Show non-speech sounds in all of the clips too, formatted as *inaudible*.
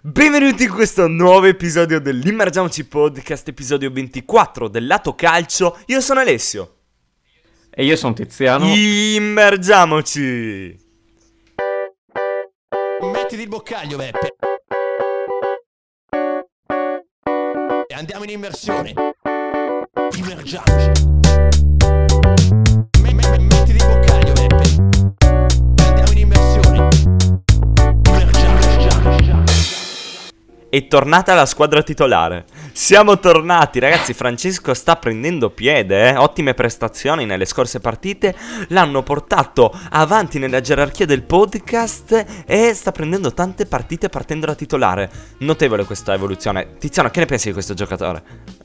Benvenuti in questo nuovo episodio dell'Immergiamoci Podcast, episodio 24 del lato calcio. Io sono Alessio. E io sono Tiziano. Immergiamoci! Mettiti il boccaglio, Beppe. E andiamo in immersione. Immergiamoci. È tornata la squadra titolare. Siamo tornati, ragazzi. Francesco sta prendendo piede. eh. Ottime prestazioni nelle scorse partite. L'hanno portato avanti nella gerarchia del podcast. E sta prendendo tante partite partendo da titolare. Notevole questa evoluzione. Tiziano, che ne pensi di questo giocatore?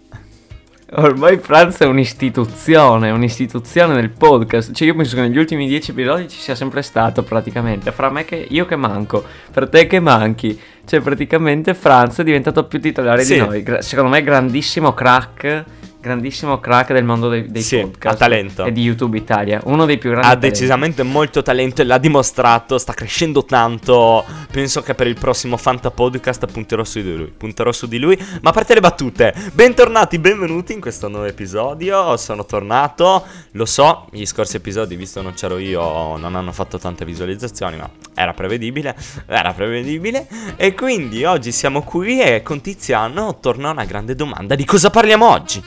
Ormai Franz è un'istituzione, un'istituzione del podcast. Cioè, io penso che negli ultimi dieci episodi ci sia sempre stato praticamente. Fra me che io che manco, per te che manchi. Cioè, praticamente Franz è diventato più titolare Sì. di noi. Gra- secondo me, grandissimo crack. Grandissimo crack del mondo dei, dei Sì, podcast. ha talento. E di YouTube Italia. Uno dei più grandi. Ha talenti. decisamente molto talento e l'ha dimostrato, sta crescendo tanto. Penso che per il prossimo Fanta Podcast punterò su di lui. Punterò su di lui. Ma a parte le battute, bentornati, benvenuti in questo nuovo episodio. Sono tornato. Lo so, gli scorsi episodi, visto non c'ero io, non hanno fatto tante visualizzazioni, ma era prevedibile. Era prevedibile. E quindi oggi siamo qui e con Tiziano torna una grande domanda. Di cosa parliamo oggi?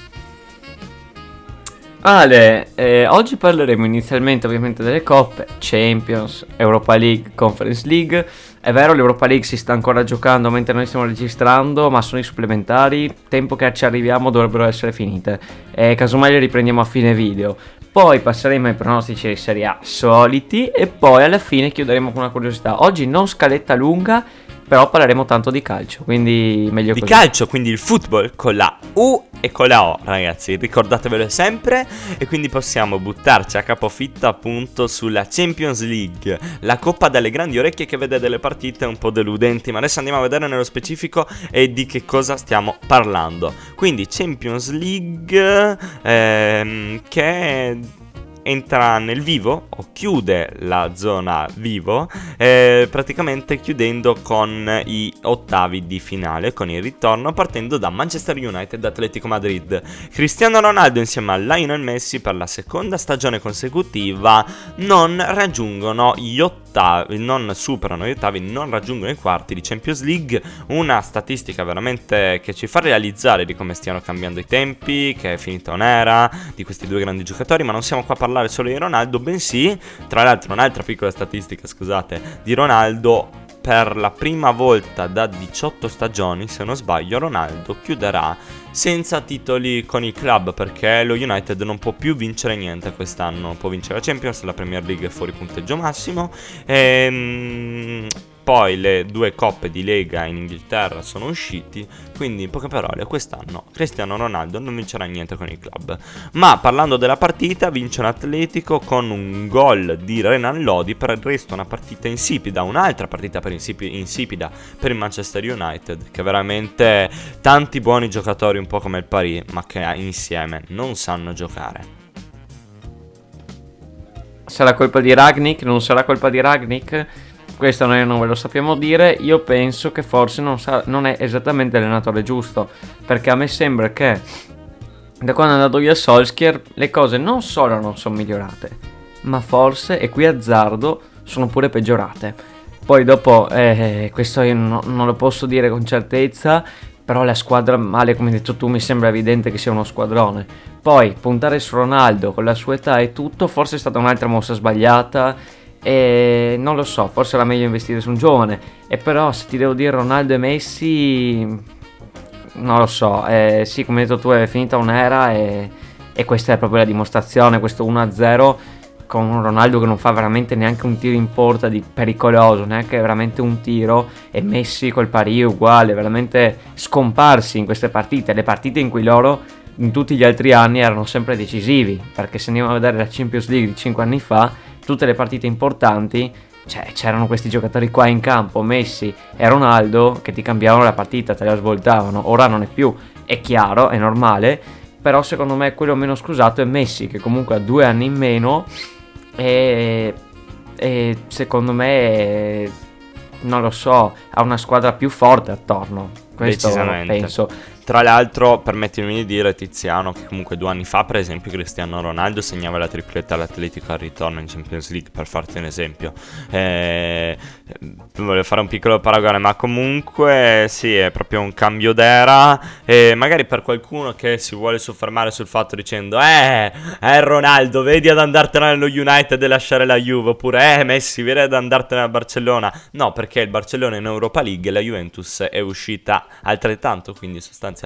Ale, eh, oggi parleremo inizialmente ovviamente delle coppe, Champions, Europa League, Conference League. È vero, l'Europa League si sta ancora giocando mentre noi stiamo registrando, ma sono i supplementari, tempo che ci arriviamo dovrebbero essere finite. E casomai le riprendiamo a fine video. Poi passeremo ai pronostici di Serie A soliti e poi alla fine chiuderemo con una curiosità. Oggi non scaletta lunga, però parleremo tanto di calcio, quindi meglio Di così. calcio, quindi il football con la U e con la O, ragazzi, ricordatevelo sempre. E quindi possiamo buttarci a capofitto appunto sulla Champions League, la coppa dalle grandi orecchie che vede delle partite un po' deludenti. Ma adesso andiamo a vedere nello specifico e di che cosa stiamo parlando. Quindi Champions League ehm, che entra nel vivo o chiude la zona vivo eh, praticamente chiudendo con i ottavi di finale con il ritorno partendo da Manchester United Atletico Madrid. Cristiano Ronaldo insieme a Lionel Messi per la seconda stagione consecutiva non raggiungono gli ottavi non superano gli ottavi non raggiungono i quarti di Champions League. Una statistica veramente che ci fa realizzare di come stiano cambiando i tempi che è finita un'era di questi due grandi giocatori ma non siamo qua a parlare solo di Ronaldo bensì tra l'altro un'altra piccola statistica scusate di Ronaldo per la prima volta da 18 stagioni, se non sbaglio, Ronaldo chiuderà senza titoli con il club perché lo United non può più vincere niente quest'anno. Può vincere la Champions, la Premier League è fuori punteggio massimo. Ehm, poi le due coppe di Lega in Inghilterra sono usciti. Quindi, in poche parole, quest'anno Cristiano Ronaldo non vincerà niente con il club. Ma parlando della partita, vince l'Atletico con un gol di Renan Lodi. Per il resto, una partita insipida, un'altra partita per insipi- insipida per il Manchester United. Che veramente tanti buoni giocatori, un po' come il Paris, ma che insieme non sanno giocare. Sarà colpa di Ragnick? Non sarà colpa di Ragnick? Questo noi non ve lo sappiamo dire. Io penso che forse non, sa- non è esattamente l'allenatore giusto. Perché a me sembra che da quando è andato via Solskjaer le cose non solo non sono migliorate, ma forse, e qui azzardo, sono pure peggiorate. Poi dopo, eh, questo io no- non lo posso dire con certezza, però la squadra, male come hai detto tu, mi sembra evidente che sia uno squadrone. Poi puntare su Ronaldo con la sua età e tutto, forse è stata un'altra mossa sbagliata. E non lo so, forse era meglio investire su un giovane. E però, se ti devo dire Ronaldo e Messi, non lo so. eh, sì, come hai detto tu, è finita un'era e, e questa è proprio la dimostrazione. Questo 1-0 con un Ronaldo che non fa veramente neanche un tiro in porta di pericoloso, neanche veramente un tiro. E Messi col pari uguale, veramente scomparsi in queste partite. Le partite in cui loro in tutti gli altri anni erano sempre decisivi. Perché se andiamo a vedere la Champions League di 5 anni fa, tutte le partite importanti cioè, c'erano questi giocatori qua in campo, Messi e Ronaldo, che ti cambiavano la partita, te la svoltavano. Ora non è più, è chiaro, è normale. Però secondo me quello meno scusato è Messi, che comunque ha due anni in meno. E, e secondo me non lo so, ha una squadra più forte attorno. Questo penso. Tra l'altro, permettimi di dire, Tiziano, che comunque due anni fa, per esempio, Cristiano Ronaldo segnava la tripletta all'Atletico al ritorno in Champions League, per farti un esempio. Eh, voglio fare un piccolo paragone, ma comunque sì, è proprio un cambio d'era. E magari per qualcuno che si vuole soffermare sul fatto dicendo, eh, eh Ronaldo, vedi ad andartene nello United e lasciare la Juve, oppure, eh, Messi, vedi ad andartene a Barcellona. No, perché il Barcellona è in Europa League e la Juventus è uscita altrettanto, quindi sostanzialmente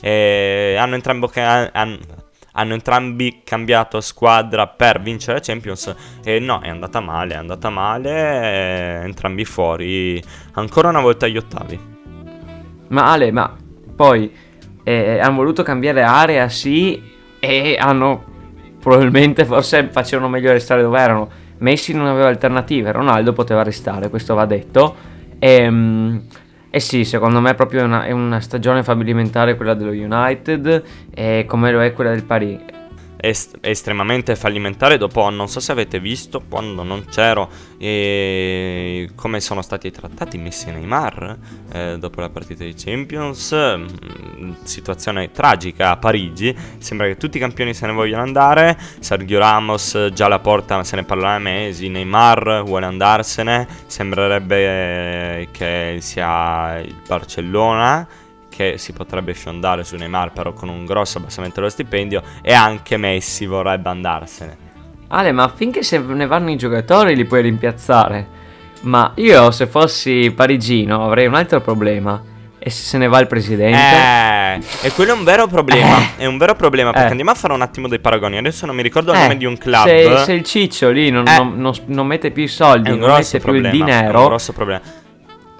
eh, hanno, entrambi, han- hanno entrambi cambiato squadra per vincere la Champions e no, è andata male, è andata male, eh, entrambi fuori ancora una volta agli ottavi. Ma Ale, ma poi eh, hanno voluto cambiare area, sì, e hanno probabilmente forse facevano meglio restare dove erano. Messi non aveva alternative, Ronaldo poteva restare, questo va detto. Ehm, eh sì, secondo me è proprio una, è una stagione fallimentare quella dello United, e come lo è quella del Paris. Est- estremamente fallimentare dopo, non so se avete visto quando non c'ero, eh, come sono stati trattati Messi e Neymar eh, dopo la partita di Champions, mm, situazione tragica a Parigi, sembra che tutti i campioni se ne vogliono andare, Sergio Ramos già alla porta se ne parla da mesi, Neymar vuole andarsene, sembrerebbe eh, che sia il Barcellona che si potrebbe fiondare su Neymar però con un grosso abbassamento dello stipendio e anche Messi vorrebbe andarsene. Ale, ma finché se ne vanno i giocatori li puoi rimpiazzare. Ma io se fossi parigino avrei un altro problema. E se se ne va il presidente? Eh, e quello è un vero problema. Eh. È un vero problema perché Eh. andiamo a fare un attimo dei paragoni. Adesso non mi ricordo il Eh, nome di un club. Se, se il ciccio lì non, Eh. non- non- non mette più i soldi, non mette più il problema. È un dinero, grosso problema.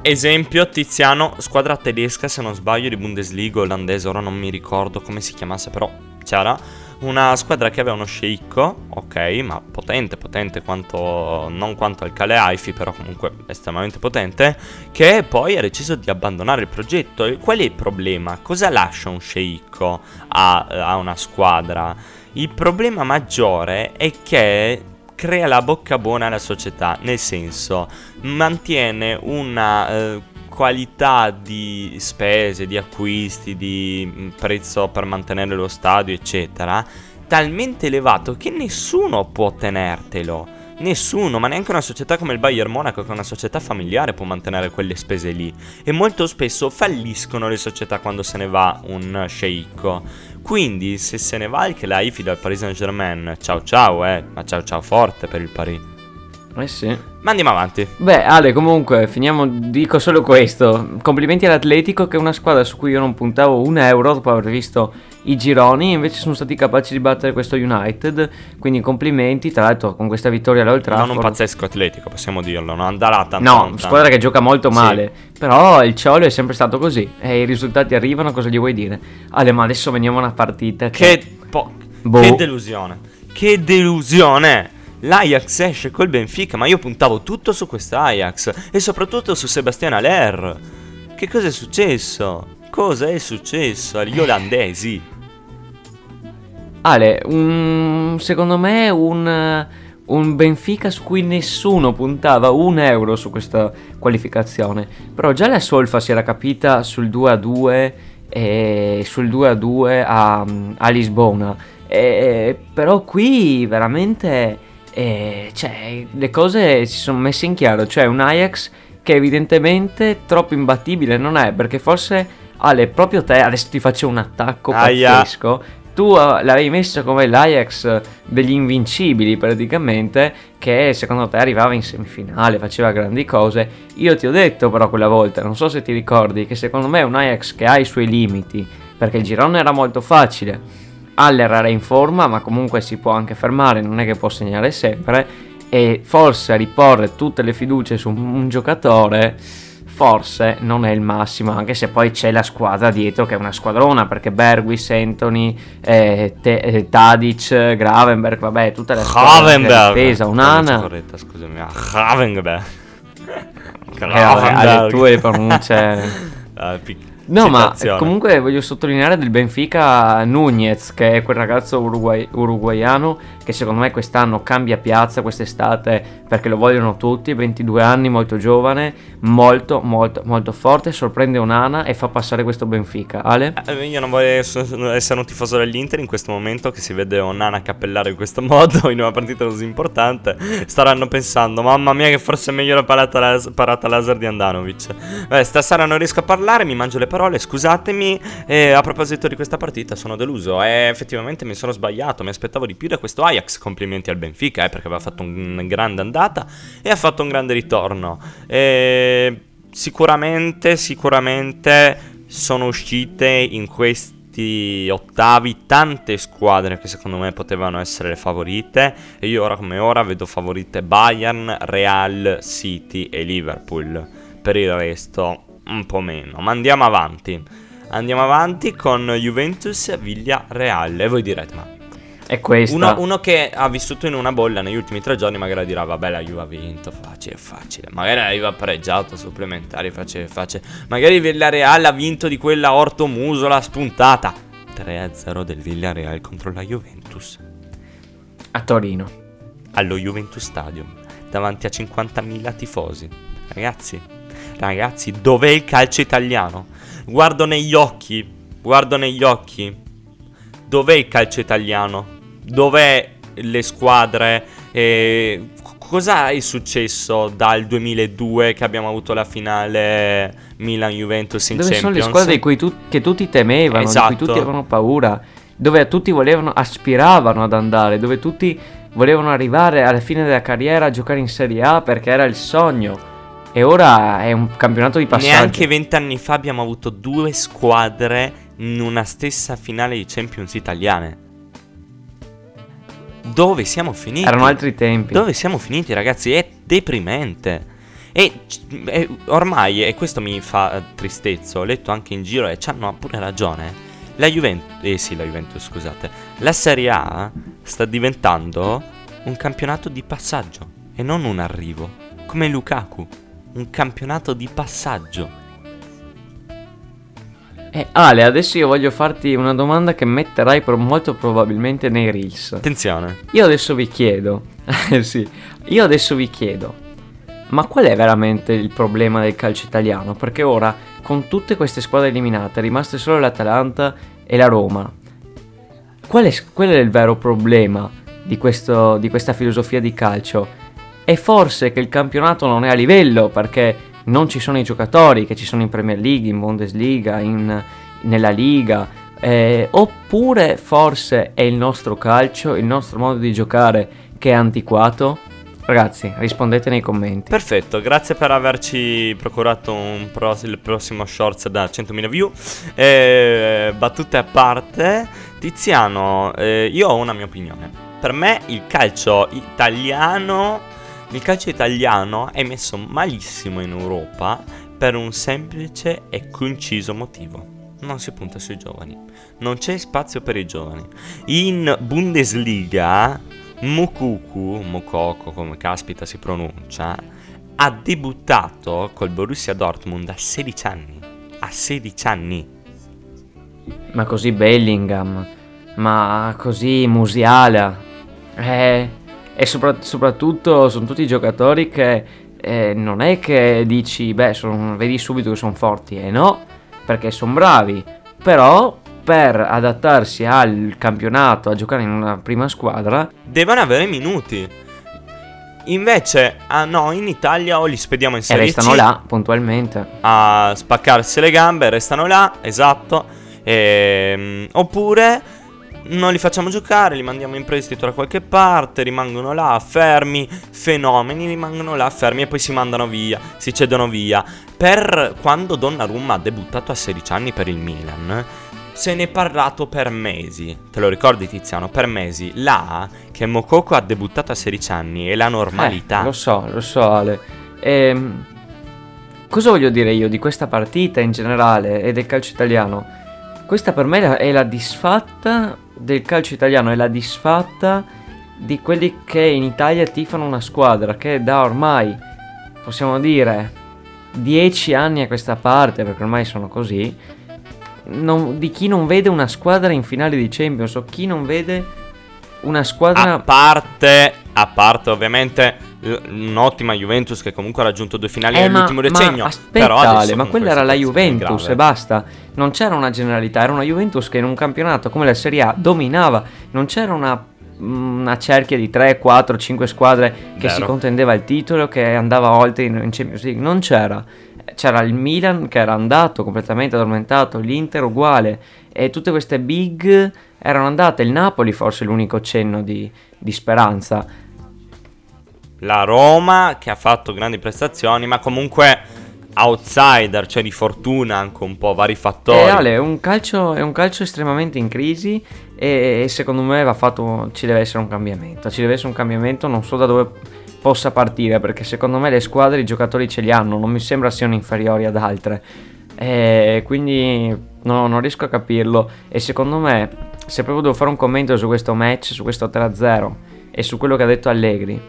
Esempio, Tiziano, squadra tedesca, se non sbaglio, di Bundesliga olandese, ora non mi ricordo come si chiamasse, però c'era una squadra che aveva uno sceicco, ok, ma potente, potente quanto, non quanto al Cale Haifi, però comunque estremamente potente, che poi ha deciso di abbandonare il progetto. E qual è il problema? Cosa lascia un sceicco a, a una squadra? Il problema maggiore è che crea la bocca buona alla società, nel senso mantiene una eh, qualità di spese, di acquisti, di mm, prezzo per mantenere lo stadio, eccetera, talmente elevato che nessuno può tenertelo. Nessuno, ma neanche una società come il Bayern Monaco, che è una società familiare, può mantenere quelle spese lì. E molto spesso falliscono le società quando se ne va un sceicco. Quindi, se se ne va il Kelaifi dal Paris Saint Germain, ciao ciao, eh, ma ciao ciao forte per il Paris. Eh sì. Ma andiamo avanti. Beh, Ale, comunque, finiamo. Dico solo questo. Complimenti all'Atletico, che è una squadra su cui io non puntavo un euro dopo aver visto i gironi. Invece sono stati capaci di battere questo United. Quindi complimenti. Tra l'altro, con questa vittoria all'Old Trafford. Non un pazzesco atletico, possiamo dirlo, non andrà tanto. No, lontano. squadra che gioca molto Sì. male. Però il Ciolo è sempre stato così. E i risultati arrivano, cosa gli vuoi dire? Ale, ma adesso veniamo a una partita che. Che, po- Boh. che delusione. Che delusione. L'Ajax esce col Benfica, ma io puntavo tutto su quest'Ajax e soprattutto su Sebastian Aller. Che cosa è successo? Cosa è successo agli olandesi? Ale, un- secondo me un, un Benfica su cui nessuno puntava un euro su questa qualificazione. Però già la Solfa si era capita sul 2-2 e sul 2-2 a, a Lisbona. E- però qui veramente eh, cioè, le cose si sono messe in chiaro. Cioè un Ajax che evidentemente troppo imbattibile non è perché forse Ale proprio te adesso ti faccio un attacco Aia. pazzesco tu l'avevi messo come l'Ajax degli invincibili praticamente, che secondo te arrivava in semifinale, faceva grandi cose. Io ti ho detto però quella volta, non so se ti ricordi, che secondo me è un Ajax che ha i suoi limiti, perché il girone era molto facile. Haller era in forma, ma comunque si può anche fermare, non è che può segnare sempre. E forse riporre tutte le fiducie su un giocatore forse non è il massimo, anche se poi c'è la squadra dietro che è una squadrona, perché Bergwis, Anthony, eh, Te- eh, Tadic, Gravenberg, vabbè, tutta la squadra Gravenberg. difesa, un'ana. corretta, scusami. ah, Gravenberg. Eh, vabbè, alle tue pronunce... *laughs* Ah, pic- No, ma comunque voglio sottolineare del Benfica Nunez, che è quel ragazzo uruguay- uruguaiano che secondo me quest'anno cambia piazza quest'estate perché lo vogliono tutti, 22 anni, molto giovane, molto molto molto forte, sorprende Onana e fa passare questo Benfica. Ale? Eh, Io non voglio ess- essere un tifoso dell'Inter in questo momento che si vede Onana cappellare in questo *laughs* modo in una partita così importante. Staranno pensando, mamma mia che forse è meglio la parata, las- parata laser di Andanovic. Beh, stasera non riesco a parlare, mi mangio le parole, scusatemi. E a proposito di questa partita sono deluso e effettivamente mi sono sbagliato, mi aspettavo di più da questo Ajax. Complimenti al Benfica eh, perché aveva fatto un- una grande andata e ha fatto un grande ritorno. E sicuramente, sicuramente sono uscite in questi ottavi tante squadre che secondo me potevano essere le favorite e io ora come ora vedo favorite Bayern, Real, City e Liverpool. Per il resto un po' meno, ma andiamo avanti. Andiamo avanti con Juventus Villarreal e voi direte ma È questa. uno, uno che ha vissuto in una bolla negli ultimi tre giorni magari dirà vabbè la Juve ha vinto, facile, facile. Magari la Juve ha pareggiato, supplementari, facile, facile. Magari il Villarreal ha vinto di quella orto musola spuntata. 3-0 del Villarreal contro la Juventus. A Torino. Allo Juventus Stadium, davanti a 50.000 tifosi. Ragazzi, ragazzi, dov'è il calcio italiano? Guardo negli occhi, guardo negli occhi. Dov'è il calcio italiano? Dov'è le squadre? Eh, cosa è successo dal 2002 che abbiamo avuto la finale Milan-Juventus in Dove sono le Champions? squadre di cui tu- che tutti temevano, di Esatto. cui tutti avevano paura, dove tutti volevano, aspiravano ad andare, dove tutti volevano arrivare alla fine della carriera a giocare in Serie A perché era il sogno. E ora è un campionato di passaggio. Neanche vent'anni fa abbiamo avuto due squadre in una stessa finale di Champions italiane. Dove siamo finiti? Erano altri tempi. Dove siamo finiti, ragazzi? È deprimente. E, e ormai, e questo mi fa tristezza, ho letto anche in giro e ci hanno pure ragione. La Juventus, eh sì, la Juventus, scusate. La Serie A sta diventando un campionato di passaggio e non un arrivo, come Lukaku. Un campionato di passaggio. Eh, Ale, adesso io voglio farti una domanda che metterai molto probabilmente nei Reels. Attenzione. Io adesso vi chiedo, *laughs* eh sì, io adesso vi chiedo, ma qual è veramente il problema del calcio italiano? Perché ora, con tutte queste squadre eliminate, è rimaste solo l'Atalanta e la Roma. Qual è, qual è il vero problema di, questo, di questa filosofia di calcio? È forse che il campionato non è a livello perché non ci sono i giocatori che ci sono in Premier League, in Bundesliga, in- nella Liga. eh, oppure forse è il nostro calcio, il nostro modo di giocare che è antiquato? Ragazzi, rispondete nei commenti. Perfetto, grazie per averci procurato pro- il prossimo shorts da 100.000 view. Eh, battute a parte, Tiziano, eh, io ho una mia opinione. Per me il calcio italiano, il calcio italiano è messo malissimo in Europa per un semplice e conciso motivo. Non si punta sui giovani. Non c'è spazio per i giovani. In Bundesliga, Mukuku, Mokoko come caspita si pronuncia, ha debuttato col Borussia Dortmund a 16 anni. A 16 anni. Ma così Bellingham, ma così Musiala. Eh, e sopra- soprattutto sono tutti giocatori che eh, non è che dici, beh, son- vedi subito che sono forti. Eh no, perché sono bravi. Però per adattarsi al campionato, a giocare in una prima squadra, Devono avere minuti. Invece, ah no, in Italia o li spediamo in e Serie restano C là puntualmente. a spaccarsi le gambe, restano là, esatto. Ehm, oppure non li facciamo giocare, li mandiamo in prestito da qualche parte, rimangono là fermi, fenomeni rimangono là fermi e poi si mandano via, si cedono via. Per quando Donnarumma ha debuttato a 16 anni per il Milan, se ne è parlato per mesi. Te lo ricordi Tiziano? Per mesi. Là che Mokoko ha debuttato a 16 anni è la normalità. Eh, lo so, lo so Ale. Ehm, cosa voglio dire io di questa partita in generale e del calcio italiano? Questa per me è la- disfatta del calcio italiano, è la disfatta di quelli che in Italia tifano una squadra che da ormai, possiamo dire, 10 anni a questa parte, perché ormai sono così, non- di chi non vede una squadra in finale di Champions o chi non vede una squadra... A parte, a parte ovviamente un'ottima Juventus che comunque ha raggiunto due finali Eh, ma, nell'ultimo ma decennio. aspetta, però Ale, ma quella era la Juventus e basta. Non c'era una generalità, era una Juventus che in un campionato come la Serie A dominava. Non c'era una, una cerchia di 3, 4, 5 squadre che si Vero. contendeva il titolo, che andava oltre in, in Champions League. Non c'era. C'era il Milan che era andato completamente addormentato, l'Inter uguale. E tutte queste big erano andate. Il Napoli forse l'unico cenno di, di speranza. La Roma che ha fatto grandi prestazioni, ma comunque outsider, cioè di fortuna anche un po', vari fattori. Eh, Ale, è un calcio, è un calcio estremamente in crisi e, e secondo me va fatto, ci deve essere un cambiamento. Ci deve essere un cambiamento, non so da dove possa partire perché secondo me le squadre i giocatori ce li hanno, non mi sembra siano inferiori ad altre. E quindi no, non riesco a capirlo e secondo me se proprio devo fare un commento su questo match, su questo 3-0 e su quello che ha detto Allegri,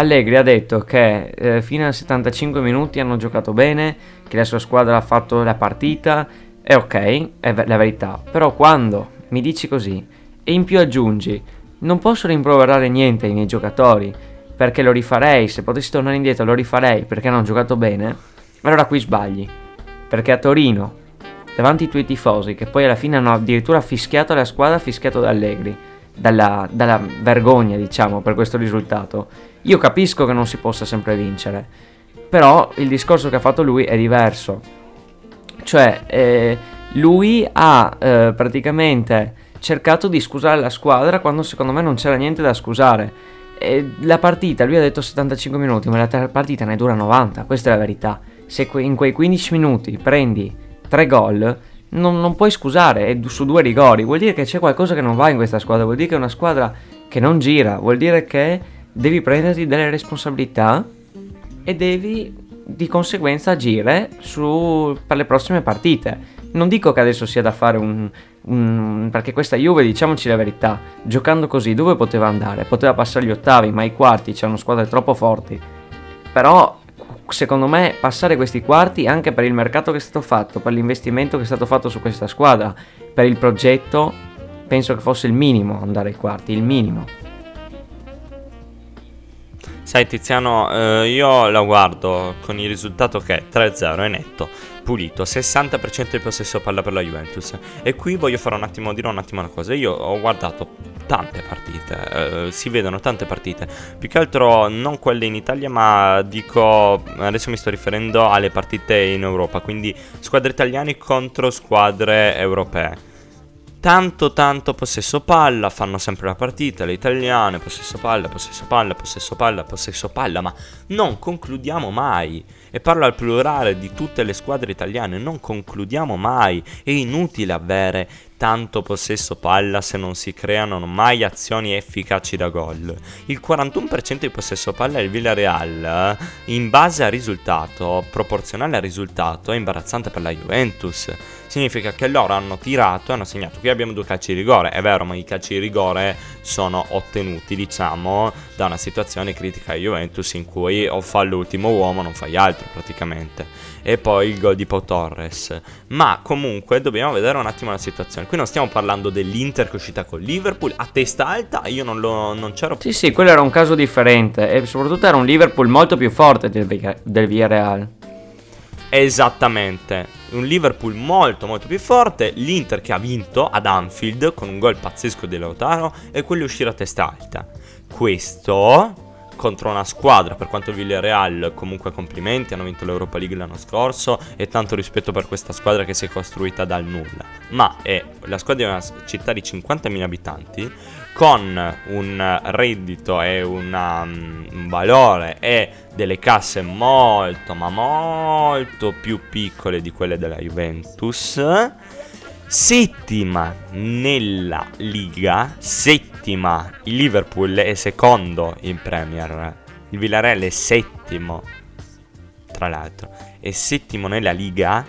Allegri ha detto che eh, fino a 75 minuti hanno giocato bene, che la sua squadra ha fatto la partita, è ok, è la verità. Però quando mi dici così e in più aggiungi, non posso rimproverare niente ai miei giocatori, perché lo rifarei, se potessi tornare indietro lo rifarei perché hanno giocato bene, allora qui sbagli. Perché a Torino, davanti ai tuoi tifosi, che poi alla fine hanno addirittura fischiato la squadra, fischiato da Allegri, dalla, dalla vergogna diciamo per questo risultato, io capisco che non si possa sempre vincere, però il discorso che ha fatto lui è diverso. Cioè, eh, lui ha eh, praticamente cercato di scusare la squadra quando secondo me non c'era niente da scusare. E la partita, lui ha detto 75 minuti, ma la ter- partita ne dura 90, questa è la verità. Se que- in quei 15 minuti prendi 3 gol, non, non puoi scusare, è su due rigori, vuol dire che c'è qualcosa che non va in questa squadra, vuol dire che è una squadra che non gira, vuol dire che devi prenderti delle responsabilità e devi di conseguenza agire su, per le prossime partite. Non dico che adesso sia da fare un, un- perché questa Juve, diciamoci la verità, giocando così dove poteva andare? Poteva passare gli ottavi, ma i quarti c'erano squadre troppo forti. Però secondo me passare questi quarti anche per il mercato che è stato fatto, per l'investimento che è stato fatto su questa squadra, per il progetto, penso che fosse il minimo andare ai quarti, il minimo. Sai Tiziano, eh, io la guardo con il risultato che è 3-0 è netto, pulito, 60% di possesso palla per la Juventus. E qui voglio fare un attimo, dire un attimo una cosa. Io ho guardato tante partite, eh, si vedono tante partite, più che altro non quelle in Italia, ma dico, adesso mi sto riferendo alle partite in Europa, quindi squadre italiane contro squadre europee. Tanto tanto possesso palla, fanno sempre la partita, le italiane, possesso palla, possesso palla, possesso palla, possesso palla, ma non concludiamo mai. E parlo al plurale di tutte le squadre italiane, non concludiamo mai. È inutile avere tanto possesso palla se non si creano mai azioni efficaci da gol. Il 41% di possesso palla del Villarreal, in base al risultato, proporzionale al risultato, è imbarazzante per la Juventus significa che loro hanno tirato e hanno segnato. Qui abbiamo due calci di rigore, è vero, ma i calci di rigore sono ottenuti, diciamo, da una situazione critica a Juventus in cui o fa l'ultimo uomo, non fai altro praticamente. E poi il gol di Pau Torres. Ma comunque dobbiamo vedere un attimo la situazione. Qui non stiamo parlando dell'Inter che è uscita con Liverpool a testa alta, io non, lo, non c'ero Sì, sì, quello era un caso differente e soprattutto era un Liverpool molto più forte del, del Villarreal. Esattamente, un Liverpool molto molto più forte, l'Inter che ha vinto ad Anfield con un gol pazzesco di Lautaro e quello uscire a testa alta. Questo contro una squadra, per quanto il Villarreal comunque complimenti, hanno vinto l'Europa League l'anno scorso e tanto rispetto per questa squadra che si è costruita dal nulla. Ma è la squadra di una città di 50.000 abitanti con un reddito e una, mm, un valore e delle casse molto ma molto più piccole di quelle della Juventus settima nella Liga settima il Liverpool è secondo in Premier. Il Villarreal è settimo tra l'altro. È settimo nella Liga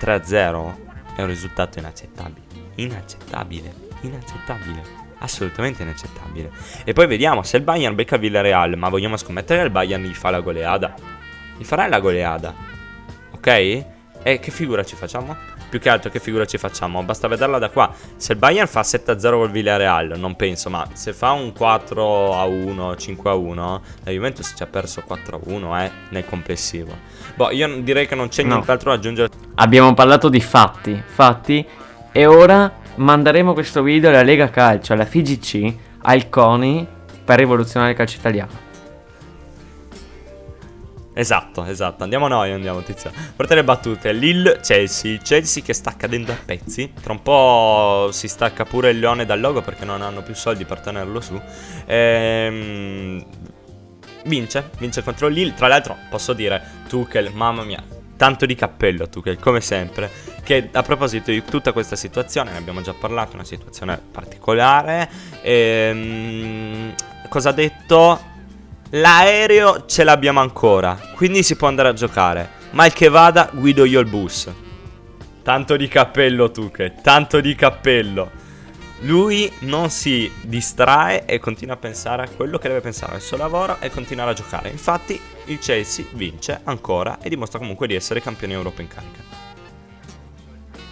3-0 è un risultato inaccettabile. Inaccettabile inaccettabile assolutamente inaccettabile e poi vediamo se il Bayern becca il Villarreal ma vogliamo scommettere che il Bayern gli fa la goleada gli farai la goleada, ok? E che figura ci facciamo? Più che altro che figura ci facciamo? Basta vederla da qua. Se il Bayern fa 7-0 col Villarreal, non penso, ma se fa un 4-1, 5-1, la Juventus ci ha perso 4-1 eh, nel complessivo. Boh, io direi che non c'è No. nient'altro da aggiungere. Abbiamo parlato di fatti, fatti, e ora manderemo questo video alla Lega Calcio, alla FIGC, al CONI per rivoluzionare il calcio italiano. Esatto, esatto. Andiamo noi, andiamo Tizio. Porta le battute. Lille, Chelsea. Chelsea che sta cadendo a pezzi. Tra un po' si stacca pure il leone dal logo perché non hanno più soldi per tenerlo su. Ehm, vince, vince contro Lille. Tra l'altro, posso dire, Tuchel, mamma mia, tanto di cappello Tuchel, come sempre. Che a proposito di tutta questa situazione, ne abbiamo già parlato, una situazione particolare. Ehm, cosa ha detto? L'aereo ce l'abbiamo ancora, quindi si può andare a giocare. Mal che vada, guido io il bus. Tanto di cappello, Tuchel, tanto di cappello. Lui non si distrae e continua a pensare a quello che deve pensare al suo lavoro e continuare a giocare. Infatti, il Chelsea vince ancora e dimostra comunque di essere campione Europa in carica.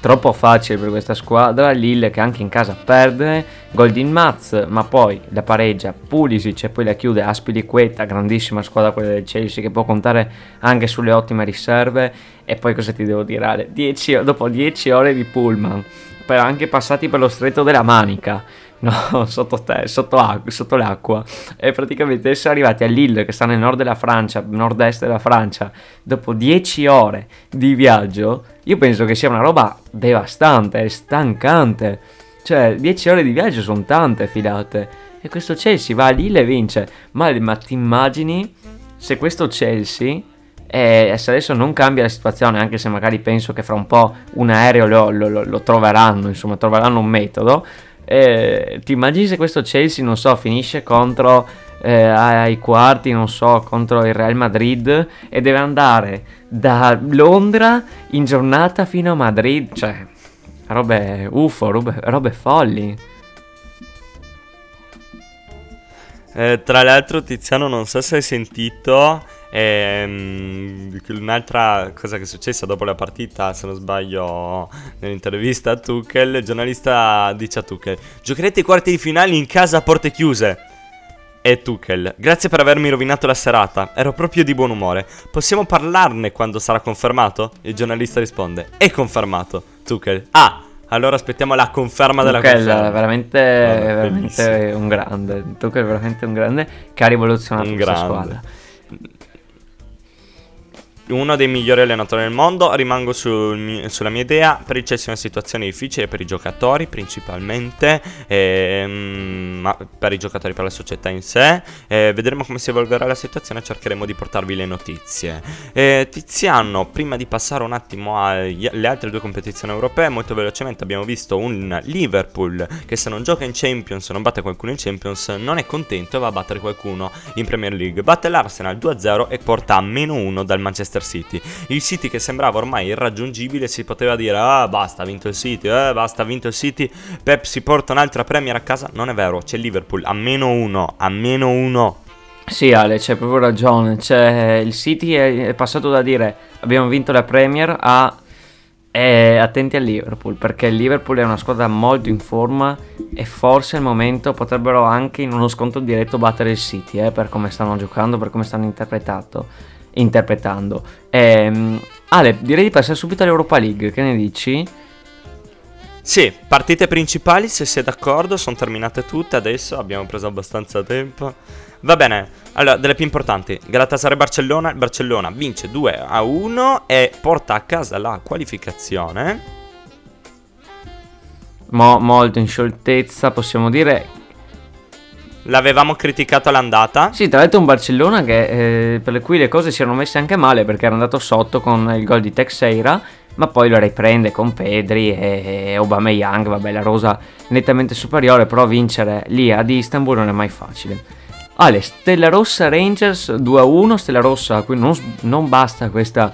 Troppo facile per questa squadra, Lille che anche in casa perde, gol di Maz, ma poi la pareggia Pulisic e poi la chiude Aspilicueta, grandissima squadra quella del Chelsea che può contare anche sulle ottime riserve. E poi cosa ti devo dire Ale? 10 dopo 10 ore di pullman, per anche passati per lo stretto della Manica, no, *laughs* sotto, te, sotto, ac- sotto l'acqua. E praticamente essere arrivati a Lille che sta nel nord della Francia, nord-est della Francia, dopo 10 ore di viaggio, io penso che sia una roba devastante, è stancante. Cioè, 10 ore di viaggio sono tante filate. E questo Chelsea va a Lille e vince. Ma, ma ti immagini se questo Chelsea, eh, se adesso non cambia la situazione, anche se magari penso che fra un po' un aereo lo, lo- lo- lo troveranno, insomma, troveranno un metodo. eh, ti immagini se questo Chelsea, non so, finisce contro eh, ai quarti, non so, contro il Real Madrid e deve andare da Londra in giornata fino a Madrid, cioè robe UFO, robe, robe folli. Eh, tra l'altro, Tiziano, non so se hai sentito. ehm, un'altra cosa che è successa dopo la partita, se non sbaglio, nell'intervista a Tuchel, il giornalista dice a Tuchel: Giocherete i quarti di finale in casa a porte chiuse. E Tuchel, grazie per avermi rovinato la serata, ero proprio di buon umore. Possiamo parlarne quando sarà confermato? Il giornalista risponde: È confermato. Tuchel, ah, allora aspettiamo la conferma della Tuchel conferma. è veramente, Vabbè, veramente bellissimo. un grande. Tuchel è veramente un grande che ha rivoluzionato Un grande. squadra. Uno dei migliori allenatori del mondo. Rimango sul sulla mia idea. Per il Chelsea è una situazione difficile per i giocatori, principalmente, ehm, ma per i giocatori, per la società in sé. Eh, vedremo come si evolverà la situazione. Cercheremo di portarvi le notizie. Eh, Tiziano, prima di passare un attimo alle altre due competizioni europee, molto velocemente abbiamo visto un Liverpool che se non gioca in Champions, non batte qualcuno in Champions, non è contento e va a battere qualcuno in Premier League. Batte l'Arsenal 2-0 e porta a meno 1 dal Manchester City. Il City che sembrava ormai irraggiungibile, si poteva dire ah basta ha vinto il City, eh basta ha vinto il City, Pep si porta un'altra Premier a casa, non è vero, c'è Liverpool a meno 1, a meno 1. Sì, Ale, c'è proprio ragione. C'è il City è, è passato da dire abbiamo vinto la Premier a eh, attenti al Liverpool perché il Liverpool è una squadra molto in forma e forse al momento potrebbero anche in uno scontro diretto battere il City eh, per come stanno giocando, per come stanno interpretato, interpretando. Ehm, Ale, direi di passare subito all'Europa League, che ne dici? Sì, partite principali, se sei d'accordo, sono terminate tutte adesso, abbiamo preso abbastanza tempo. Va bene, allora, delle più importanti, Galatasaray-Barcellona, il Barcellona vince 2 a 1 e porta a casa la qualificazione. Mo- molto in scioltezza, possiamo dire L'avevamo criticato all'andata. Sì, tra l'altro un Barcellona che, eh, per cui le cose si erano messe anche male perché era andato sotto con il gol di Texeira, ma poi lo riprende con Pedri e Aubameyang, vabbè la rosa nettamente superiore, però vincere lì ad Istanbul non è mai facile. Ale, Stella Rossa Rangers 2-1, Stella Rossa a cui non, non basta questa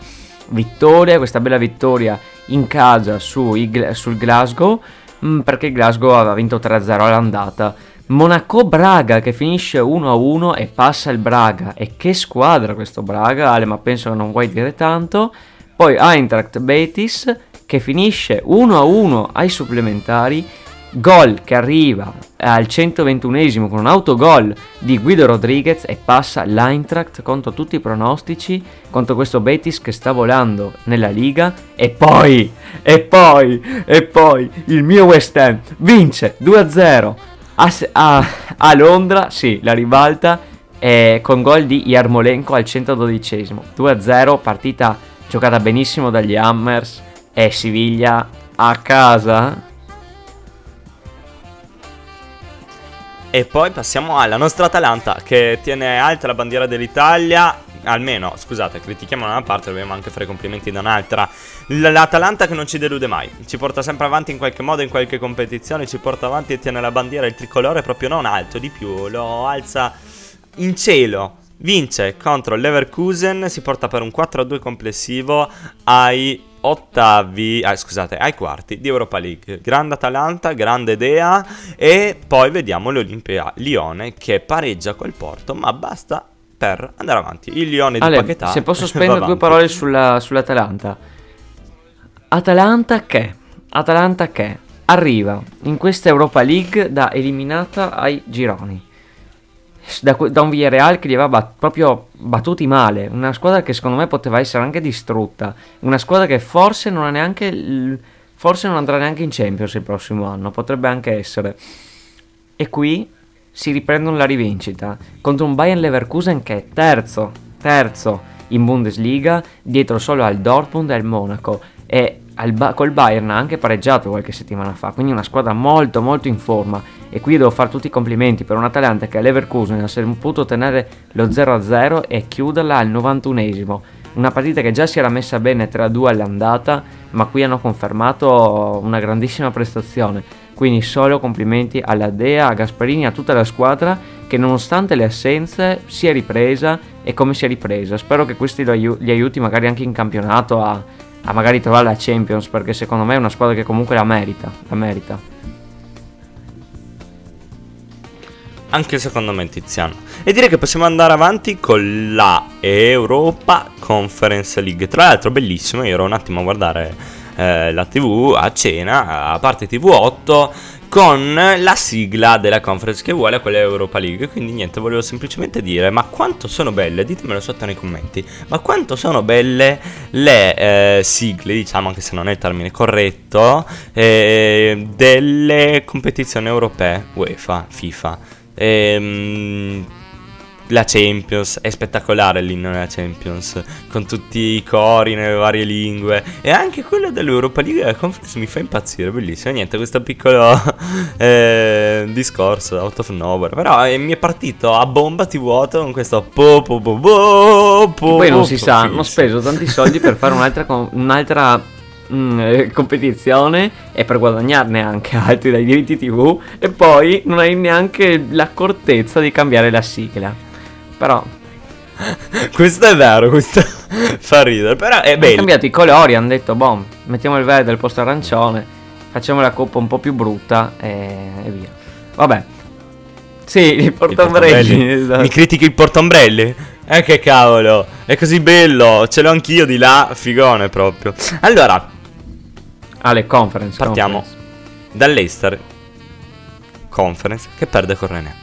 vittoria, questa bella vittoria in casa su, sul Glasgow, mm, perché il Glasgow aveva vinto 3-0 all'andata Monaco-Braga che finisce 1-1 e passa il Braga. E che squadra questo Braga, Ale, ma penso che non vuoi dire tanto. Poi Eintracht Betis che finisce 1-1 ai supplementari. Gol che arriva al 121esimo con un autogol di Guido Rodriguez e passa l'Eintracht contro tutti i pronostici contro questo Betis che sta volando nella Liga e poi, e poi, e poi il mio West Ham vince 2-0 a, a- a Londra, sì, la ribalta eh, con gol di Yarmolenko al 112esimo 2-0, partita giocata benissimo dagli Hammers. E Siviglia a casa. E poi passiamo alla nostra Atalanta che tiene alta la bandiera dell'Italia. Almeno, scusate, critichiamo da una parte, dobbiamo anche fare complimenti da un'altra. L'Atalanta che non ci delude mai, ci porta sempre avanti in qualche modo, in qualche competizione, ci porta avanti e tiene la bandiera, il tricolore proprio non alto, di più, lo alza in cielo. Vince contro Leverkusen, si porta per un 4-2 complessivo ai ottavi, ah, scusate, ai quarti di Europa League. Grande Atalanta, grande idea e poi vediamo l'Olimpia Lione che pareggia col Porto, ma basta per andare avanti. Il Lione di Ale, Paquetá se posso *laughs* spendere due parole sulla, sull'Atalanta. Atalanta che? Atalanta che arriva in questa Europa League da eliminata ai gironi. Da, da un Villarreal che li aveva bat- proprio battuti male. Una squadra che secondo me poteva essere anche distrutta. Una squadra che forse non ha neanche. il- forse non andrà neanche in Champions il prossimo anno. Potrebbe anche essere. E qui si riprendono la rivincita contro un Bayern Leverkusen che è terzo, terzo in Bundesliga, dietro solo al Dortmund e al Monaco. E al Ba- col Bayern ha anche pareggiato qualche settimana fa, quindi una squadra molto molto in forma. E qui devo fare tutti i complimenti per un Atalanta che a Leverkusen ha saputo tenere lo 0-0 e chiuderla al 91esimo. Una partita che già si era messa bene 3-2 all'andata, ma qui hanno confermato una grandissima prestazione. Quindi solo complimenti alla Dea, a Gasparini, a tutta la squadra che nonostante le assenze si è ripresa e come si è ripresa. Spero che questi gli aiuti magari anche in campionato a, a magari trovare la Champions perché secondo me è una squadra che comunque la merita. La merita. Anche secondo me Tiziano. E direi che possiamo andare avanti con la Europa Conference League. Tra l'altro bellissimo, io ero un attimo a guardare eh, la TV a cena, a parte TV8, con la sigla della conference che vuole quella Europa League. Quindi niente, volevo semplicemente dire, ma quanto sono belle, ditemelo sotto nei commenti, ma quanto sono belle le eh, sigle, diciamo anche se non è il termine corretto, eh, delle competizioni europee, UEFA, FIFA. Ehm, la Champions è spettacolare l'inno della Champions con tutti i cori nelle varie lingue e anche quello dell'Europa League e la Conference mi fa impazzire bellissimo niente questo piccolo *laughs* eh, discorso out of nowhere però eh, mi è partito a bomba ti vuoto con questo po po po po po Poi non si po- sa, hanno speso tanti soldi per fare un'altra, un'altra mm, eh, competizione e per guadagnarne anche altri dai diritti TV e poi non hai neanche l'accortezza di cambiare la sigla. Però *laughs* questo è vero questo *laughs* fa ridere però è hanno bello cambiato i colori, hanno detto, boh, mettiamo il verde al posto arancione, facciamo la coppa un po' più brutta e, e via. Vabbè. Sì, il Il portambrelli. esatto. Mi critichi il portombrelli? Eh che cavolo, è così bello, ce l'ho anch'io di là, figone proprio. Allora, Ah, le conference. partiamo conference. dall'Eister Conference che perde con René.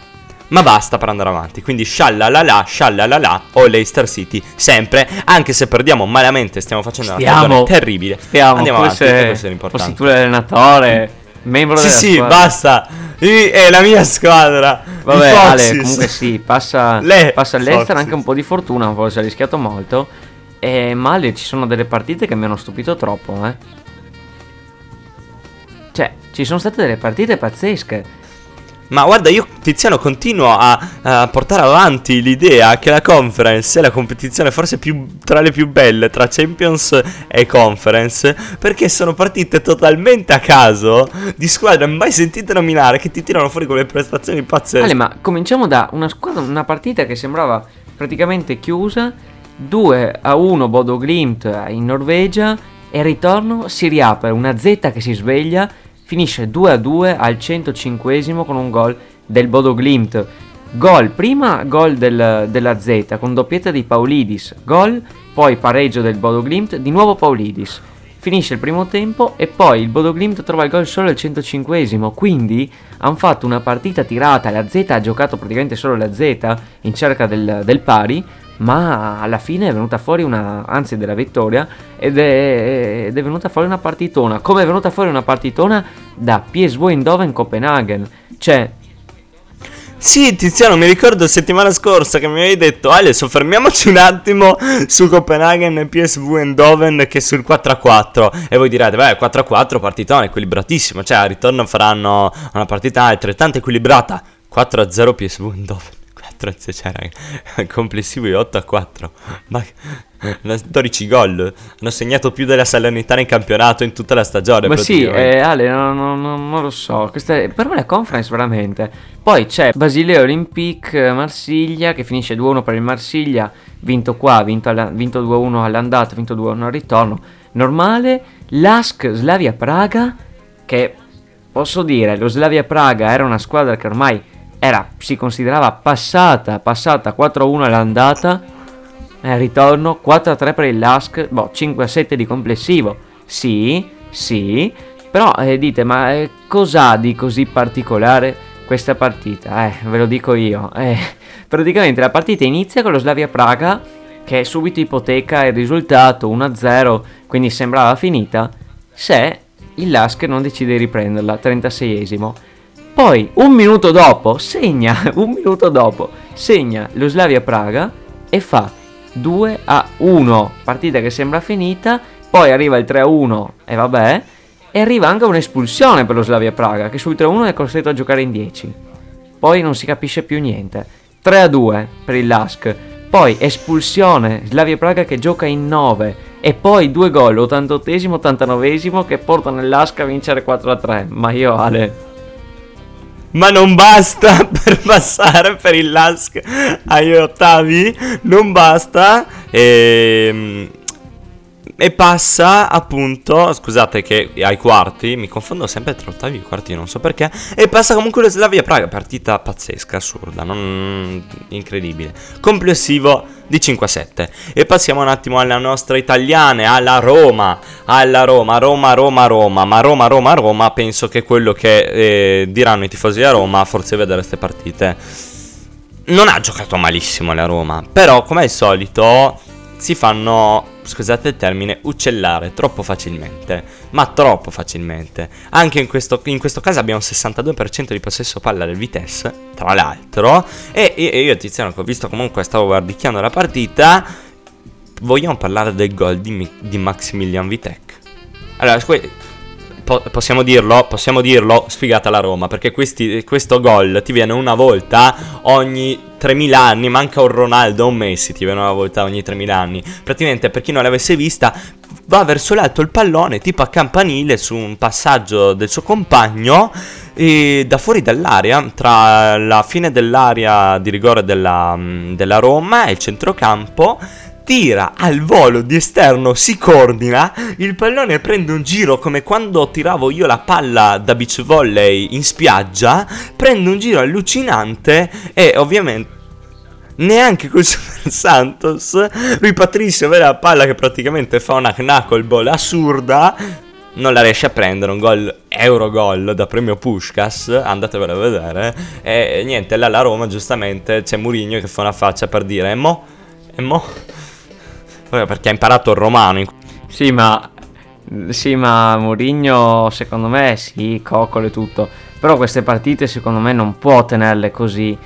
Ma basta per andare avanti, quindi sciallalala, sciallalala o Leicester City, sempre, anche se perdiamo malamente, stiamo facendo una stagione terribile. Stiamo, Andiamo avanti, se questo è l'importante. fossi tu l'allenatore, membro Sì, della sì, squadra. basta. I- È la mia squadra. Vabbè, Ale, comunque sì, passa, Le passa all'Ester anche un po' di fortuna, forse ha rischiato molto. E male, ci sono delle partite che mi hanno stupito troppo, eh. Cioè, ci sono state delle partite pazzesche. Ma guarda, io Tiziano continuo a, a portare avanti l'idea che la conference è la competizione forse più, tra le più belle tra Champions e Conference, perché sono partite totalmente a caso di squadre mai sentite nominare che ti tirano fuori quelle prestazioni pazzesche. Ale, ma cominciamo da una squadra, una partita che sembrava praticamente chiusa. 2 a 1 Bodo Glimt in Norvegia e ritorno si riapre una Z che si sveglia, finisce 2 a 2 al 105esimo con un gol del Bodo Glimt. Gol, prima gol del- della Z con doppietta di Paulidis, gol, poi pareggio del Bodo Glimt, di nuovo Paulidis. Finisce il primo tempo e poi il Bodo Glimt trova il gol solo al 105esimo, quindi hanno fatto una partita tirata, la Z ha giocato praticamente solo la Z in cerca del, del pari, ma alla fine è venuta fuori una, anzi della vittoria, ed è, ed è venuta fuori una partitona, come è venuta fuori una partitona? Da PSV Eindhoven Copenaghen, cioè Sì, Tiziano, mi ricordo settimana scorsa che mi avevi detto Ale, soffermiamoci un attimo su Copenaghen e PSV Eindhoven che sul 4-4 e voi direte, beh, 4-4 partitone equilibratissimo, cioè al ritorno faranno una partita altrettanto equilibrata 4-0 PSV Eindhoven 4 cioè, raga, *laughs* complessivo di 8 a 4 ma *laughs* 12 gol hanno segnato più della Salernitana in campionato in tutta la stagione Ma sì, eh, Ale, no- no- no- non lo so. Questa è- però la conference veramente. Poi c'è Basilea Olympique eh, Marsiglia che finisce 2-1 per il Marsiglia. Vinto qua, vinto, alla- vinto 2-1 all'andata, vinto 2-1 al ritorno. Normale. Lask Slavia Praga. Che posso dire, lo Slavia Praga era una squadra che ormai era, si considerava passata, passata 4-1 all'andata. E al ritorno 4-3 per il Lask, boh, 5-7 di complessivo. Sì, sì, però eh, dite, ma eh, cos'ha di così particolare questa partita? Eh, ve lo dico io. Eh, *laughs* praticamente la partita inizia con lo Slavia Praga che subito ipoteca il risultato 1-0, quindi sembrava finita, se il Lask non decide di riprenderla, 36esimo. Poi, un minuto dopo, segna, *laughs* un minuto dopo, segna lo Slavia Praga e fa 2 a 1. Partita che sembra finita, poi arriva il 3 a 1 e vabbè, e arriva anche un'espulsione per lo Slavia Praga che sul 3 a 1 è costretto a giocare in 10. Poi non si capisce più niente. 3 a 2 per il Lask. Poi espulsione, Slavia Praga che gioca in 9 e poi due gol, 88esimo, 89esimo che portano il Lask a vincere 4 a 3. Ma io Ale Ma non basta *laughs* per passare per il Lask agli ottavi, non basta. E, e passa appunto, scusate che ai quarti, mi confondo sempre tra ottavi e quarti, non so perché. E passa comunque lo Slavia Praga, partita pazzesca, assurda, non incredibile. Complessivo di 5 a 7. E passiamo un attimo alla nostra italiane, alla Roma. Alla Roma, Roma, Roma, Roma. Ma Roma, Roma, Roma, penso che quello che eh, diranno i tifosi a Roma, forse vedere queste partite. Non ha giocato malissimo la Roma, però come al solito si fanno, scusate il termine, uccellare troppo facilmente, ma troppo facilmente. Anche in questo, in questo caso abbiamo un 62% di possesso palla del Vitesse, tra l'altro, e, e io Tiziano che ho visto comunque stavo guardicchiando la partita, vogliamo parlare del gol di, di Maximilian Vitek. Allora, que- po- possiamo dirlo, possiamo dirlo, sfigata la Roma, perché questi- questo gol ti viene una volta ogni 3.000 anni, manca un Ronaldo o un Messi, ti viene una volta ogni 3.000 anni. Praticamente, per chi non l'avesse vista, va verso l'alto il pallone, tipo a campanile, su un passaggio del suo compagno, e da fuori dall'area, tra la fine dell'area di rigore della, della Roma e il centrocampo, tira al volo di esterno, si coordina, il pallone prende un giro come quando tiravo io la palla da beach volley in spiaggia, prende un giro allucinante e ovviamente neanche col *laughs* Santos, Rui Patricio vede la palla che praticamente fa una knuckleball assurda, non la riesce a prendere, un gol Eurogol da premio Pushkas, andatevelo a vedere, e niente, là la Roma giustamente c'è Mourinho che fa una faccia per dire, e mo? E mo? Poi Perché ha imparato il romano Sì, ma sì, ma Mourinho secondo me sì, coccolo e tutto. Però queste partite secondo me non può tenerle così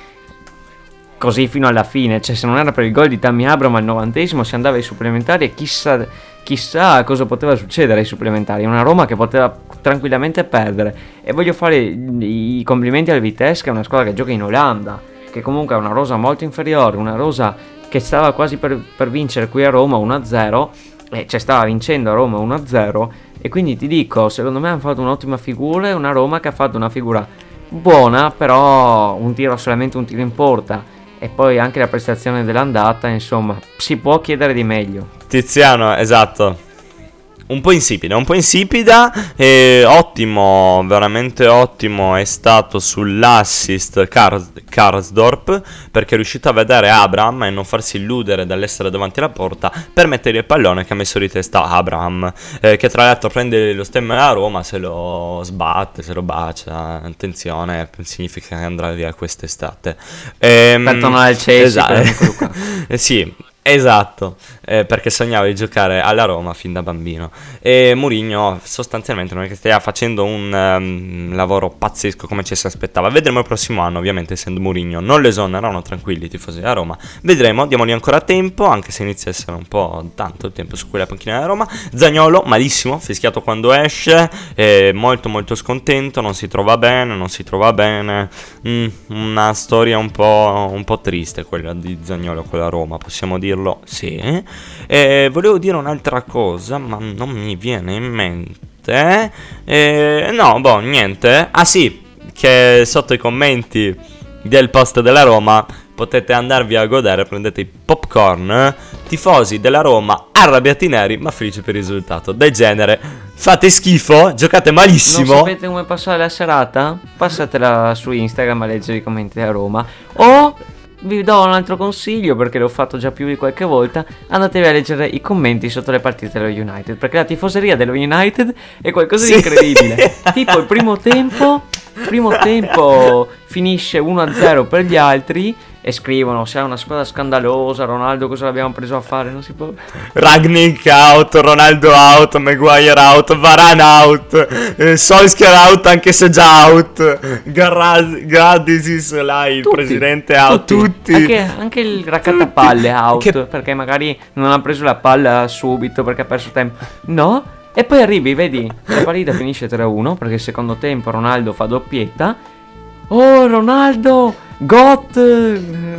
così fino alla fine. Cioè, se non era per il gol di Tammy Abram al novantesimo, si andava ai supplementari e chissà, chissà cosa poteva succedere ai supplementari. Una Roma che poteva tranquillamente perdere. E voglio fare i complimenti al Vitesse, che è una squadra che gioca in Olanda, che comunque ha una rosa molto inferiore, una rosa che stava quasi per, per vincere qui a Roma 1-0 e cioè stava vincendo a Roma 1-0 e quindi ti dico, secondo me hanno fatto un'ottima figura e una Roma che ha fatto una figura buona, però un tiro solamente un tiro in porta e poi anche la prestazione dell'andata, insomma, si può chiedere di meglio. Tiziano, esatto. Un po' insipida, un po' insipida. E ottimo, veramente ottimo è stato sull'assist Kars- Karsdorp perché è riuscito a vedere Abraham e non farsi illudere dall'essere davanti alla porta per mettere il pallone che ha messo di testa Abraham. eh, che tra l'altro prende lo stemma della Roma, se lo sbatte, se lo bacia. Attenzione, significa che andrà via quest'estate. Ehm, Per tornare al Chelsea, per amico Luca. eh, sì, esatto, eh, perché sognavo di giocare alla Roma fin da bambino. E Mourinho sostanzialmente non è che stia facendo un ehm, lavoro pazzesco come ci si aspettava. Vedremo il prossimo anno, ovviamente, essendo Mourinho. Non lo esonerano tranquilli i tifosi della Roma. Vedremo, diamogli ancora tempo, anche se inizia a essere un po' tanto il tempo su quella panchina della Roma. Zagnolo, malissimo, fischiato quando esce, è molto molto scontento, non si trova bene, non si trova bene. Mm, una storia un po', un po' triste quella di Zagnolo con la Roma, possiamo dirlo? Sì. E volevo dire un'altra cosa, ma non mi viene in mente. Eh, no, boh, niente. Ah sì, che sotto i commenti del post della Roma potete andarvi a godere, prendete i popcorn, eh, tifosi della Roma, arrabbiati neri, ma felici per il risultato. Del genere, fate schifo, giocate Non malissimo. sapete come passare la serata? Passatela su Instagram a leggere i commenti della Roma. O vi do un altro consiglio perché l'ho fatto già più di qualche volta. Andatevi a leggere i commenti sotto le partite dello United. Perché la tifoseria dello United è qualcosa Sì. di incredibile. *laughs* tipo il primo tempo. Primo tempo finisce 1-0 per gli altri. E scrivono: Se è una squadra scandalosa, Ronaldo cosa l'abbiamo preso a fare? Non si può. Ragnick out, Ronaldo out, Maguire out, Varane out, eh, Solskjaer out anche se già out, Garra- Gradis là, il Tutti, presidente out, tutti. Anche, anche il raccattapalle Tutti. out. Che- Perché magari non ha preso la palla subito perché ha perso tempo. No. E poi arrivi, vedi, la partita finisce 3-1 perché il secondo tempo Ronaldo fa doppietta. Oh, Ronaldo! Got!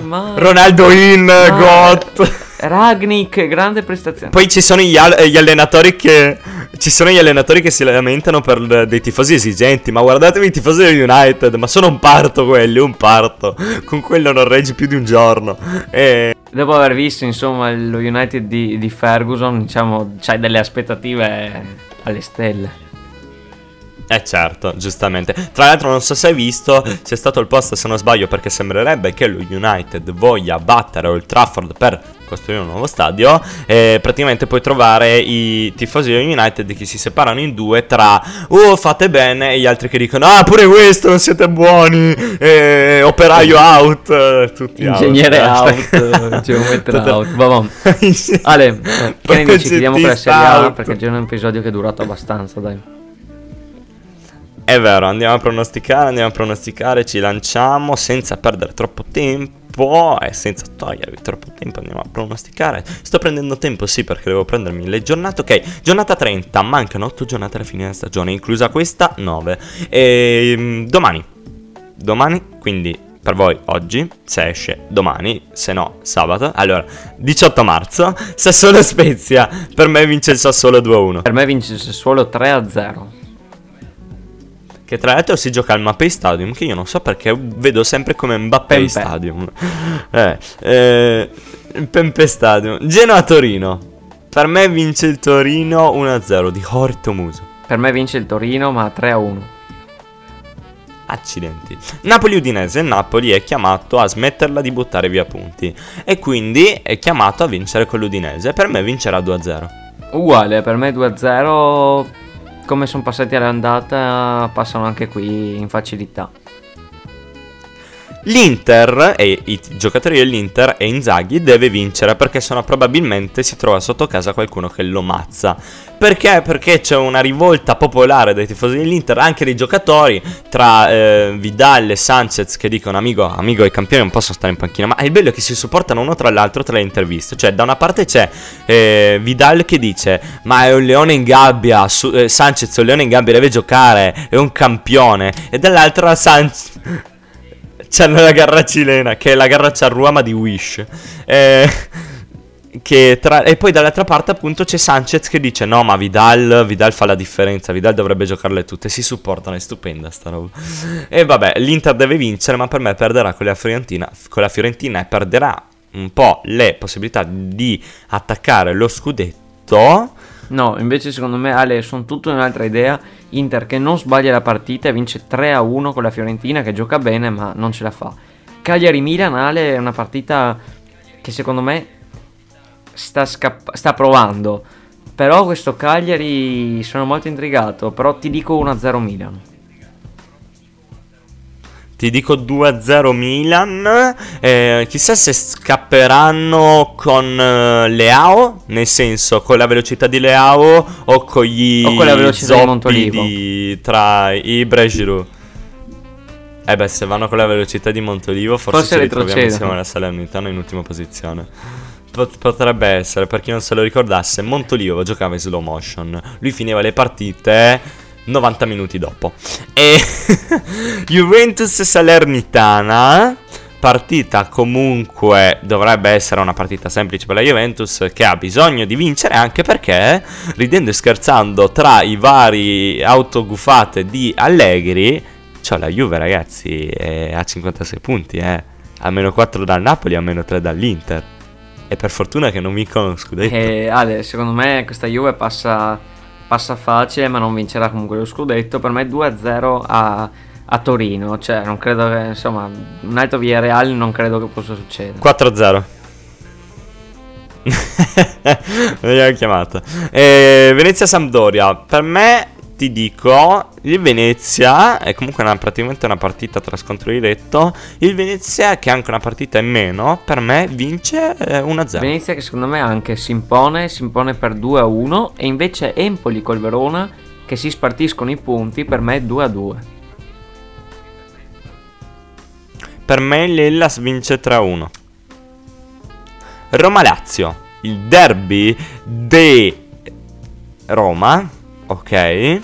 Ma... Ronaldo in, Ma- got. Ragnick, grande prestazione. Poi ci sono gli, al- gli allenatori che ci sono gli allenatori che si lamentano per dei tifosi esigenti, ma guardatevi i tifosi del United, ma sono un parto quelli, un parto. Con quello non reggi più di un giorno. E Dopo aver visto, insomma, lo United di, di Ferguson, diciamo, c'hai delle aspettative alle stelle. Eh certo, giustamente. Tra l'altro non so se hai visto, c'è stato il post se non sbaglio perché sembrerebbe che lo United voglia battere Old Trafford per costruire un nuovo stadio e praticamente puoi trovare i tifosi del United che si separano in due tra oh fate bene e gli altri che dicono ah pure questo non siete buoni e operaio out eh, tutti Ingegnere *laughs* out, out, geometra Tutta- out, vabbè. *laughs* Ale, che ne dici? Chiudiamo con la Serie A perché già è un episodio che è durato abbastanza, dai. È vero, andiamo a pronosticare, andiamo a pronosticare, ci lanciamo senza perdere troppo tempo e senza togliervi troppo tempo andiamo a pronosticare. Sto prendendo tempo, sì, perché devo prendermi le giornate. Ok, giornata 30, mancano 8 giornate alla fine della stagione, inclusa questa 9. E mm, domani, domani, quindi per voi oggi, se esce domani, se no sabato. Allora, 18 marzo, Sassuolo Spezia, per me vince il Sassuolo 2-1. Per me vince il Sassuolo 3-0. Che tra l'altro si gioca al Mbappé Stadium, che io non so perché vedo sempre come Mbappé Pempe. Stadium. *laughs* Eh, eh, Pempe Stadium. Genoa-Torino. Per me vince il Torino 1-0 di Horto Muso. Per me vince il Torino, ma 3-1. Accidenti. Napoli-Udinese. Napoli è chiamato a smetterla di buttare via punti. E quindi è chiamato a vincere con l'Udinese. Per me vincerà 2-0. Uguale, per me 2-0. Come sono passati all'andata, passano anche qui in facilità. L'Inter e i giocatori dell'Inter e Inzaghi deve vincere perché sennò probabilmente si trova sotto casa qualcuno che lo mazza. Perché? Perché c'è una rivolta popolare dai tifosi dell'Inter, anche dei giocatori, tra eh, Vidal e Sanchez che dicono amico, amico i campioni non possono stare in panchina, ma il bello è che si supportano uno tra l'altro tra le interviste. Cioè da una parte c'è eh, Vidal che dice ma è un leone in gabbia, su- eh, Sanchez è un leone in gabbia, deve giocare, è un campione. E dall'altra Sanchez... C'hanno la garra cilena, che è la garra charrua ma di Wish. Eh, tra- e poi dall'altra parte appunto c'è Sanchez che dice no ma Vidal, Vidal fa la differenza, Vidal dovrebbe giocarle tutte, si supportano, è stupenda sta roba. E vabbè, l'Inter deve vincere ma per me perderà con la Fiorentina, con la Fiorentina e perderà un po' le possibilità di attaccare lo scudetto No, invece secondo me Ale sono tutta un'altra idea. Inter che non sbaglia la partita e vince 3-1 con la Fiorentina che gioca bene ma non ce la fa. Cagliari-Milan Ale è una partita che secondo me sta, scapp- sta provando. Però questo Cagliari sono molto intrigato, però ti dico 1-0 Milan. Ti dico 2-0 Milan. eh, chissà se scapperanno con eh, Leao. Nel senso, con la velocità di Leao o con gli O con la velocità di Montolivo. di- tra Ibra e Giroud. Eh beh, se vanno con la velocità di Montolivo, forse, Forse ci ritroviamo insieme alla Salernitana in ultima posizione. Pot- potrebbe essere, per chi non se lo ricordasse, Montolivo giocava in slow motion. Lui finiva le partite 90 minuti dopo. E *laughs* Juventus Salernitana. Partita comunque dovrebbe essere una partita semplice per la Juventus che ha bisogno di vincere anche perché, ridendo e scherzando, tra i vari autogufate di Allegri, cioè la Juve ragazzi è a 56 punti, eh. a meno 4 dal Napoli, a meno 3 dall'Inter. E per fortuna che non vincono lo scudetto. E Ale, secondo me questa Juve passa, passa facile, ma non vincerà comunque lo scudetto. Per me 2-0 a, a Torino. Cioè, non credo che, insomma, un altro via Real non credo che possa succedere. 4-0. L'abbiamo *laughs* chiamata. Eh, Venezia-Sampdoria. Per me, ti dico, il Venezia è comunque una- praticamente una partita tra scontro diretto. Il Venezia, che ha anche una partita in meno, per me vince eh, 1-0. Venezia che secondo me anche si impone, si impone per 2-1 e invece Empoli col Verona che si spartiscono i punti per me 2-2. Per me l'Ellas vince 3-1. Roma-Lazio, il derby di Roma, ok?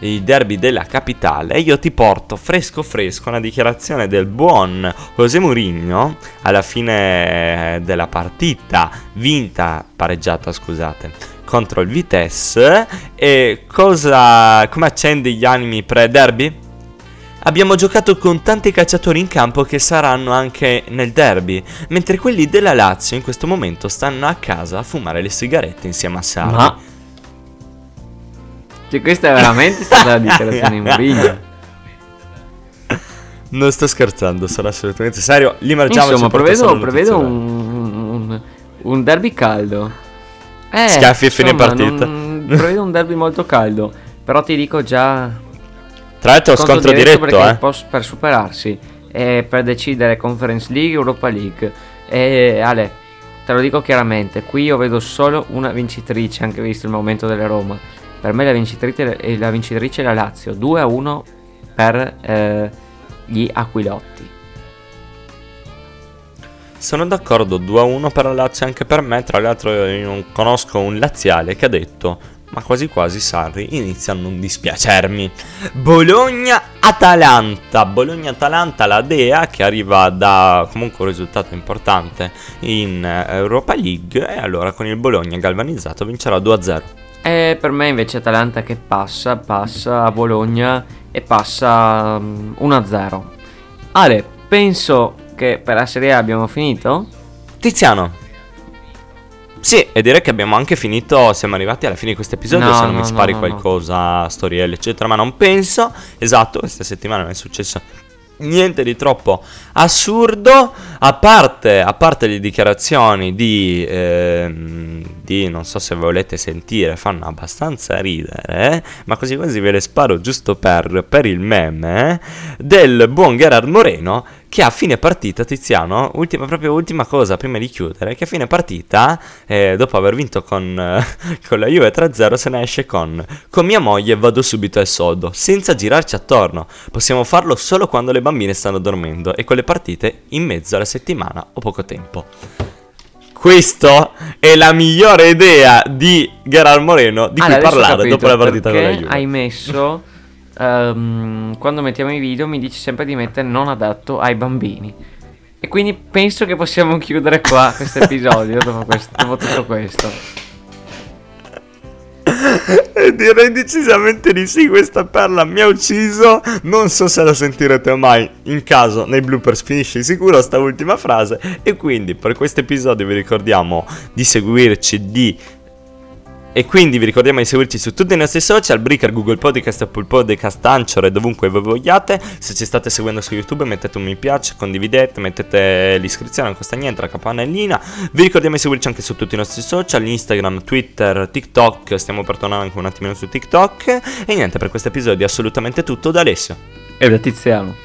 Il derby della capitale. Io ti porto fresco fresco una dichiarazione del buon José Mourinho alla fine della partita vinta, pareggiata scusate, contro il Vitesse. E cosa, come accende gli animi pre-derby? Abbiamo giocato con tanti calciatori in campo che saranno anche nel derby, mentre quelli della Lazio in questo momento stanno a casa a fumare le sigarette insieme a Sarri. Ma cioè, questa è veramente stata la *laughs* dichiarazione di Mourinho. Non sto scherzando, sono assolutamente serio. L'immergiamoci Insomma, per prevedo, prevedo un, un, un derby caldo. Eh, Schiaffi e fine insomma, partita. non- *laughs* prevedo un derby molto caldo. Però ti dico già. Tra l'altro scontro scontro diretto, perché eh. per superarsi. E per decidere Conference League, Europa League. E Ale, te lo dico chiaramente. Qui io vedo solo una vincitrice, anche visto il momento della Roma. Per me la vincitrice, è- la vincitrice è la Lazio. 2 a 1 per eh, gli Aquilotti. Sono d'accordo, 2-1 per la Lazio anche per me. Tra l'altro io conosco un laziale che ha detto ma quasi quasi Sarri inizia a non dispiacermi. Bologna-Atalanta. Bologna-Atalanta, la Dea che arriva da comunque un risultato importante in eh, Europa League e allora con il Bologna galvanizzato vincerà 2-0. E per me invece Atalanta che passa, passa a Bologna e passa mm, 1-0. Ale, penso che per la Serie A abbiamo finito. Tiziano. Sì, e direi che abbiamo anche finito, siamo arrivati alla fine di questo episodio, No, se non no, mi spari no. qualcosa, storielle, eccetera, ma non penso. Esatto, questa settimana non è successo niente di troppo assurdo, a parte, a parte le dichiarazioni di, ehm, di, non so se volete sentire, fanno abbastanza ridere, eh, ma così quasi ve le sparo giusto per, per il meme, eh, del buon Gerard Moreno che a fine partita, Tiziano, ultima, proprio ultima cosa prima di chiudere, che a fine partita, eh, dopo aver vinto con, eh, *laughs* con la Juve 3-0, se ne esce con con mia moglie vado subito al sodo, senza girarci attorno. Possiamo farlo solo quando le bambine stanno dormendo e con le partite in mezzo alla settimana o poco tempo. Questa è la migliore idea di Gerard Moreno di Ale, cui parlare dopo la partita con la Juve. hai messo ehm, quando mettiamo i video mi dici sempre di mettere non adatto ai bambini. E quindi penso che possiamo chiudere qua questo episodio dopo, dopo tutto questo. Direi decisamente di sì, questa perla mi ha ucciso. Non so se la sentirete mai. In caso nei bloopers finisce di sicuro sta ultima frase. E quindi per questo episodio vi ricordiamo di seguirci, di E quindi vi ricordiamo di seguirci su tutti i nostri social, Breaker, Google Podcast, Apple Podcast, Anchor e dovunque voi vogliate. Se ci state seguendo su YouTube mettete un mi piace, condividete, mettete l'iscrizione, non costa niente, la campanellina. Vi ricordiamo di seguirci anche su tutti i nostri social, Instagram, Twitter, TikTok, stiamo per tornare anche un attimino su TikTok. E niente, per questo episodio è assolutamente tutto da Alessio. E da Tiziano.